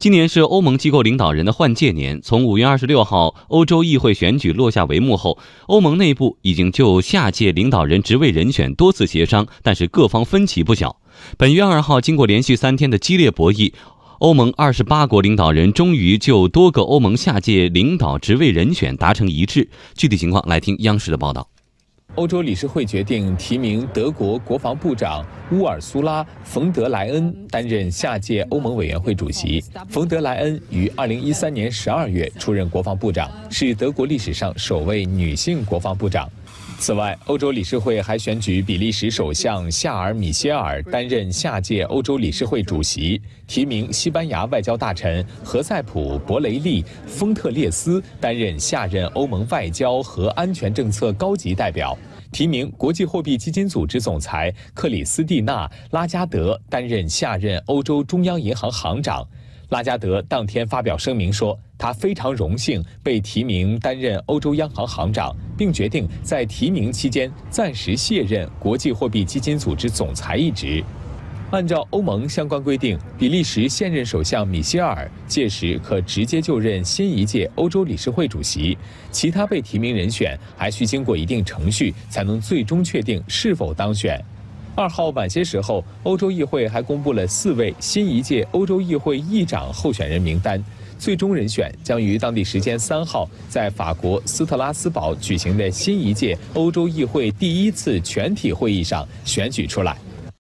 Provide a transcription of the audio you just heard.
今年是欧盟机构领导人的换届年。从五月二十六号欧洲议会选举落下帷幕后，欧盟内部已经就下届领导人职位人选多次协商，但是各方分歧不小。本月二号，经过连续三天的激烈博弈，欧盟二十八国领导人终于就多个欧盟下届领导职位人选达成一致。具体情况，来听央视的报道。欧洲理事会决定提名德国国防部长乌尔苏拉·冯德莱恩担任下届欧盟委员会主席。冯德莱恩于2013年12月出任国防部长，是德国历史上首位女性国防部长。此外，欧洲理事会还选举比利时首相夏尔·米歇尔担任下届欧洲理事会主席，提名西班牙外交大臣何塞普·博雷利·丰特列斯担任下任欧盟外交和安全政策高级代表，提名国际货币基金组织总裁克里斯蒂娜·拉加德担任下任欧洲中央银行行长。拉加德当天发表声明说，他非常荣幸被提名担任欧洲央行行长，并决定在提名期间暂时卸任国际货币基金组织总裁一职。按照欧盟相关规定，比利时现任首相米歇尔届时可直接就任新一届欧洲理事会主席，其他被提名人选还需经过一定程序才能最终确定是否当选。二号晚些时候，欧洲议会还公布了四位新一届欧洲议会议长候选人名单，最终人选将于当地时间三号在法国斯特拉斯堡举行的新一届欧洲议会第一次全体会议上选举出来。